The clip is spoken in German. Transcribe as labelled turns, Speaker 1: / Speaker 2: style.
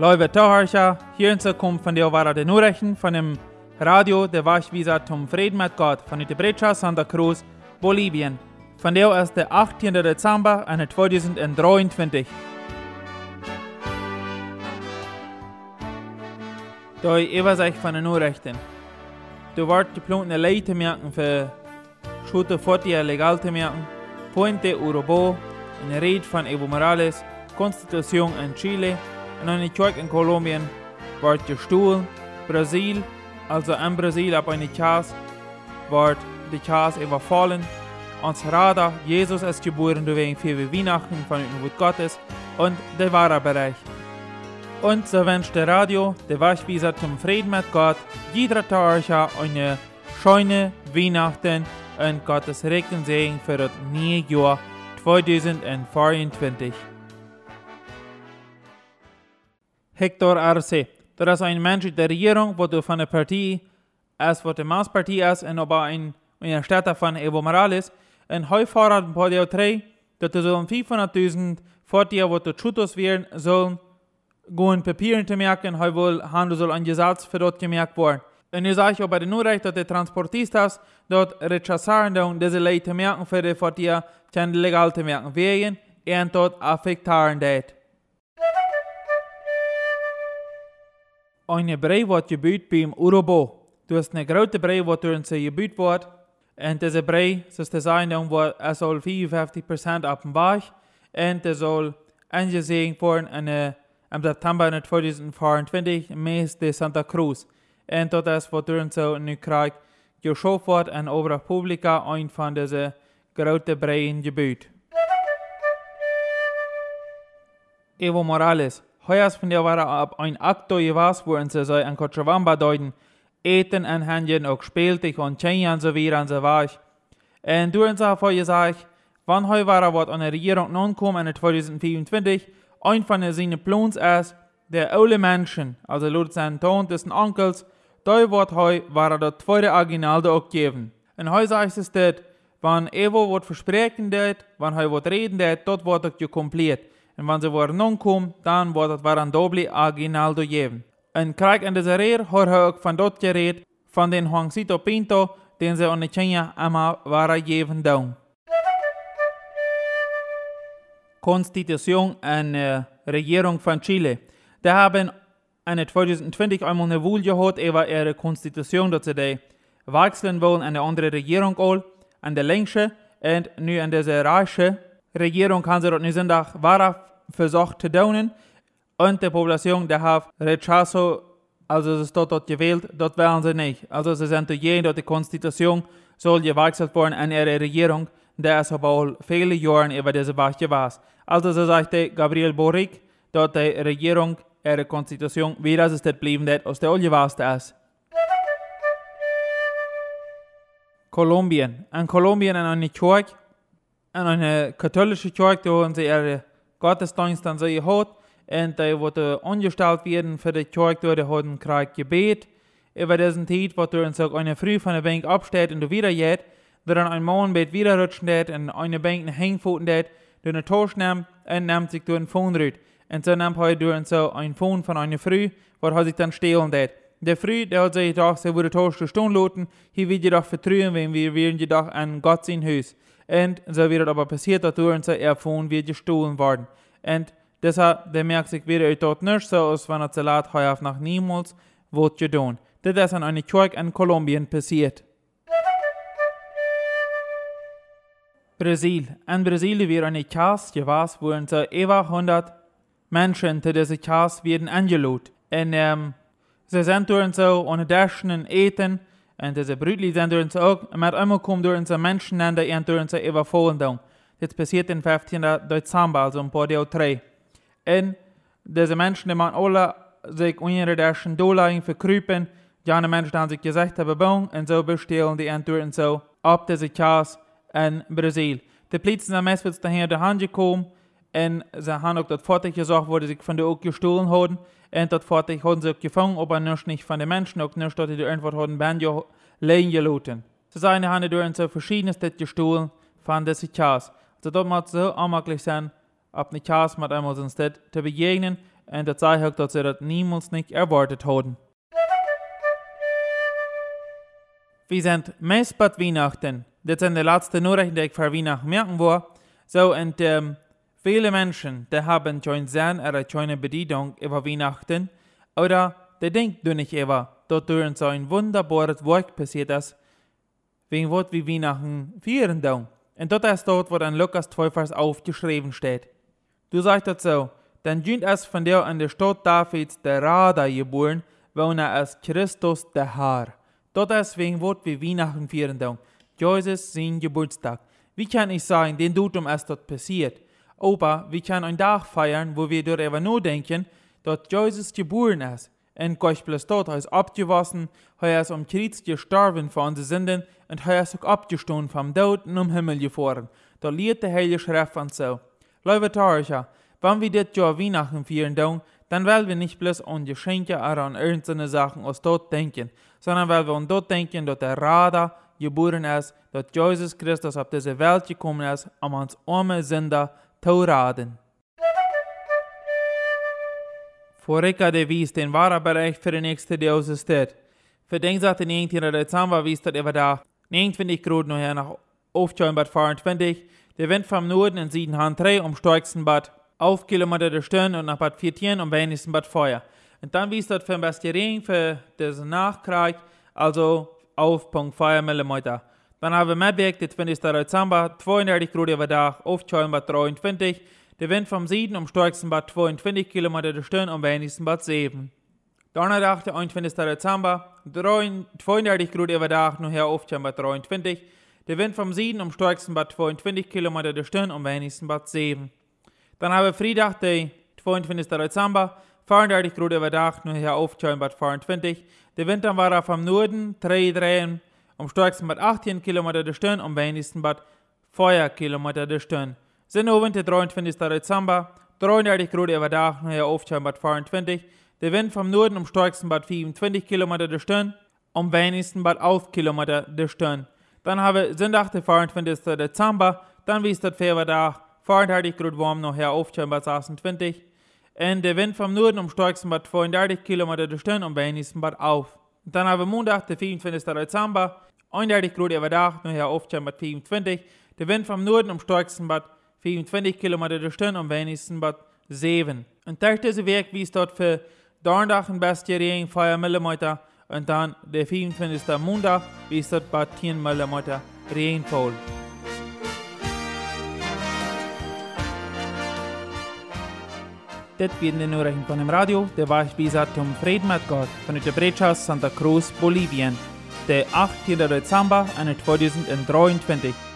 Speaker 1: Leute Toharcha, hier in Zukunft von der war der Nachrichten von dem Radio der Waschvisa zum Frieden mit Gott von der Brecha Santa Cruz, Bolivien. Von der ist der 18. Dezember 2023. Da ich Übersicht von den Nachrichten. Du wird geplant, eine Leute merken für Schute 40 legal zu merken. Puente Urubo, eine Rede von Evo Morales, Konstitution in Chile, und eine Kirche in Kolumbien, wird gestohlen. Brasil, also in Brasil ab eine Chas, wird die Chas überfallen. Uns Radar, Jesus ist geboren, wegen für Weihnachten von dem Wort Gottes und der wahre Bereich. Und so wünscht der Radio, der Waschwieser zum Frieden mit Gott, jeder Tag eine schöne Weihnachten und Gottes Regen Segen für das neue Jahr 2024. Hector Arce. Das ist ein Mensch der Regierung, du von der Partei, als wo die Maßpartie ist, und aber ein, ein von Evo Morales, ein Heufahrer von Podio 3, dass du sollen 500.000 vor dir, wo du Chutos werden sollen, gehen Papieren zu merken, heu wohl Handel soll ein Gesetz für dort gemerkt worden. Und ich sage auch bei den Nurrecht, dass die Transportistas dort rechazaren und diese Leute merken, für die vor dir, legal zu merken, wegen, und dort affektieren det. Een brei wordt gebuut bij een Urobo. Du hast eine große Brei, die durch sie gebuut wird. Und diese Brei, so ist das eine, er soll 55% auf dem Bach. Und er soll angesehen werden in, im September 2024, im Mes de Santa Cruz. Und dort ist, wo durch so nu Krieg geschaut wird, in Obra Publica, ein von diesen großen Breien gebuut. Evo Morales. Der war ab ein wo sie so an Cochabamba deuten, eten an Händchen auch spielte und Tschenja und so weiter und so weiter. Und du und so vor gesagt, wann war wat an der Regierung nun kommen in 2024, ein von der seine Plans ist, der alle Menschen, also laut seinen Ton dessen Onkels, da wird heu war der zweite Aginalde auch geben. Und heu sagt es det, wann Evo wird versprechen det, wann heu wird reden det, dort wird auch komplett. En wanneer ze worden non kom, dan wordt het waren dobli aginaldo geven. En krijg in deze reer hoor ook van dat gereed van den Juancito Pinto, den ze on Kenia ama waren geven doen. Konstitution en uh, Regierung von Chile. Die haben in 2020 einmal eine Wahl gehabt über ihre Konstitution, dass sie die wechseln wollen eine andere Regierung all, an der längste und nu an diese reiche Regierung kann sie dort nicht sind, war versucht zu tun. Und die Population, die hat Rechazo, also es ist dort, dort gewählt, dort wären sie nicht. Also sie sind jeden, dort die Konstitution soll gewechselt werden an ihre Regierung, der ist aber auch viele Jahre über diese Wache war. Also so sagte Gabriel Boric, dort die Regierung, ihre Konstitution, wie das ist das blieben, das aus der Olje war ist. Kolumbien. In Kolumbien in einer Kirche, in einer katholischen Kirche, da haben sie ihre Gottesdienst an sie hat und die wurde angestellt werden für die Kirche, hat einen Krieg gebet. Über diesen Zeit, wo du uns eine Früh von der Bank absteht und du wieder geht, der dann ein wird wieder rutschen det und eine Bank einen Hängpfoten det, du eine Tosch nimmt und nimmt sich durch ein Phone rüt. Und so nimmt er durch so ein Phone von einer Früh, wo er sich dann stehlen det. Der Früh, der hat sich gedacht, sie würde Tosch zu Stunde loten, hier wird jedoch vertrauen, wenn wir werden jedoch an Gott sein Haus. Und so wird aber passiert, dass durch unser Erfahrung wird gestohlen worden. Und deshalb, der merkt sich wieder dort nicht so aus, wenn er Salat heuer nach niemals wird getan. Das ist an einer Kirche in Kolumbien passiert. Brasil. In Brasilien wird eine Chas gewesen, wo über 100 Menschen zu dieser Chas werden angelohnt. Und ähm, sie sind durch so ohne Daschen und Eten und diese Brütli sind durch so auch, mit einmal kommen durch so Menschen, die durch so überfallen. Das passiert den 15. Dezember, also paar Tage drei. Und diese Menschen, die man alle sich der Dollar verkrüpen, die anderen Menschen haben sich gesagt haben, und so bestellen die Entwürden so ab diese Chance in Brasil. Die Polizei sind meistens daher der Hand gekommen, und sie haben auch dort fertig gesagt, wo sie sich von der auch gestohlen haben. Und dort fertig haben sie auch gefangen, aber nicht von den Menschen, auch nicht, dass die irgendwas haben, Banjo legen gelassen. Sie sagen, die haben durch so verschiedenes gestohlen von dieser Chance. Så da måtte så anmakelig sein, ab eine Chance mit einmal instead zu begegnen und das zeigt auch, dass sie das niemals nicht erwartet haben. Wir sind meist bei Weihnachten. Das sind die letzten Nachrichten, die ich für Weihnachten merken will. So, und ähm, viele Menschen, die haben schon sehr eine schöne Bedienung über Weihnachten. Oder die denken nicht über, dass durch so ein wunderbares Werk passiert ist, wegen was wir Weihnachten feiern. Dann. Und das ist dort, wo dann Lukas 12, Vers aufgeschrieben steht. Du sagst so, dann dient es von dir an der Stadt Davids der Rada geboren, wo er ist Christus der Herr. Dort ist wegen was wir Weihnachten feiern. Dann. Jesus sein Geburtstag. Wie kann ich sagen, den Datum ist dort passiert? Aber wir können einen Tag feiern, wo wir darüber nachdenken, dass Jesus geboren ist. Und Gottes Tod, er ist abgewaschen, er ist am Kreuz gestorben für unsere Sünden und er ist auch abgestanden vom Tod und um Himmel gefahren. Da liegt der Heilige Schrift und so. Liebe Tarja, wenn wir das Jahr Weihnachten feiern, dann wollen wir nicht bloß an Geschenke oder an irgendeine Sachen aus dort denken, sondern weil wir an dort denken, dass der Radar geboren ist, dass Jesus Christus auf diese Welt gekommen ist, um uns arme Sünder zu raden. Vorika de wies den wahre Bereich für den nächsten Deus ist det. Für den sagt den 19. Dezember wies das über da 29 Grad nachher nach Aufschauen Bad 24. Der Wind vom Norden in Süden Hand 3 um stärksten Bad auf Kilometer der Stirn und nach Bad 14 um wenigsten Bad Feuer. Und dann wies das für den Regen für diesen Nachkrieg, also auf Punkt 4 mm. Dann haben wir Medweg, der 20. Dezember, 32 Grad über Dach, aufschauen Bad 23. Der Wind vom Süden um stärksten Bad 22 km der Stunde um wenigsten Bad 7. Donnerstag, der 21. Dezember, 32 Grad über Dach, nachher aufschauen Bad 23. Der Wind vom Süden um stärksten Bad 22 km der Stunde um wenigsten Bad 7. Dann haben wir Freitag, der 22. Dezember, 34 Grad über Dach, nachher aufschauen Bad 24. Der Wind dann war vom Norden, 3 drehen, um stärksten Bad 18 km der Stunde, um wenigsten Bad 4 km der Stunde. Abend, der 23. Dezember, 33 Grad über Dach, nachher aufschauen Bad 24. Der Wind vom Norden um stärksten Bad 25 km der Stunde, um wenigsten Bad 11 km der Stunde. Dann haben wir Sonntag, der 24. Dezember, dann wie es das für Dach, 34 Grad warm, nachher aufschauen Bad 26. Und der Wind vom Norden um stärksten Bad 32 km der Stunde, um wenigsten Bad auf. Dann haben wir Montag, der 24. Dezember, 31 Grad über Dach, nachher aufschauen Bad 25. Der Wind vom Norden um stärksten Bad 24 km der Stunde, um wenigsten Bad 7. Und durch diese Weg, wie es dort für Donnerstag ein beste Regen 4 mm und dann der 24. Montag, wie es dort bei 10 mm Regenfall. Das werden die Nachrichten von dem Radio, der war ich bis zum Frieden mit Gott von der Bretschaft Santa Cruz, Bolivien, der 18. Dezember 2023.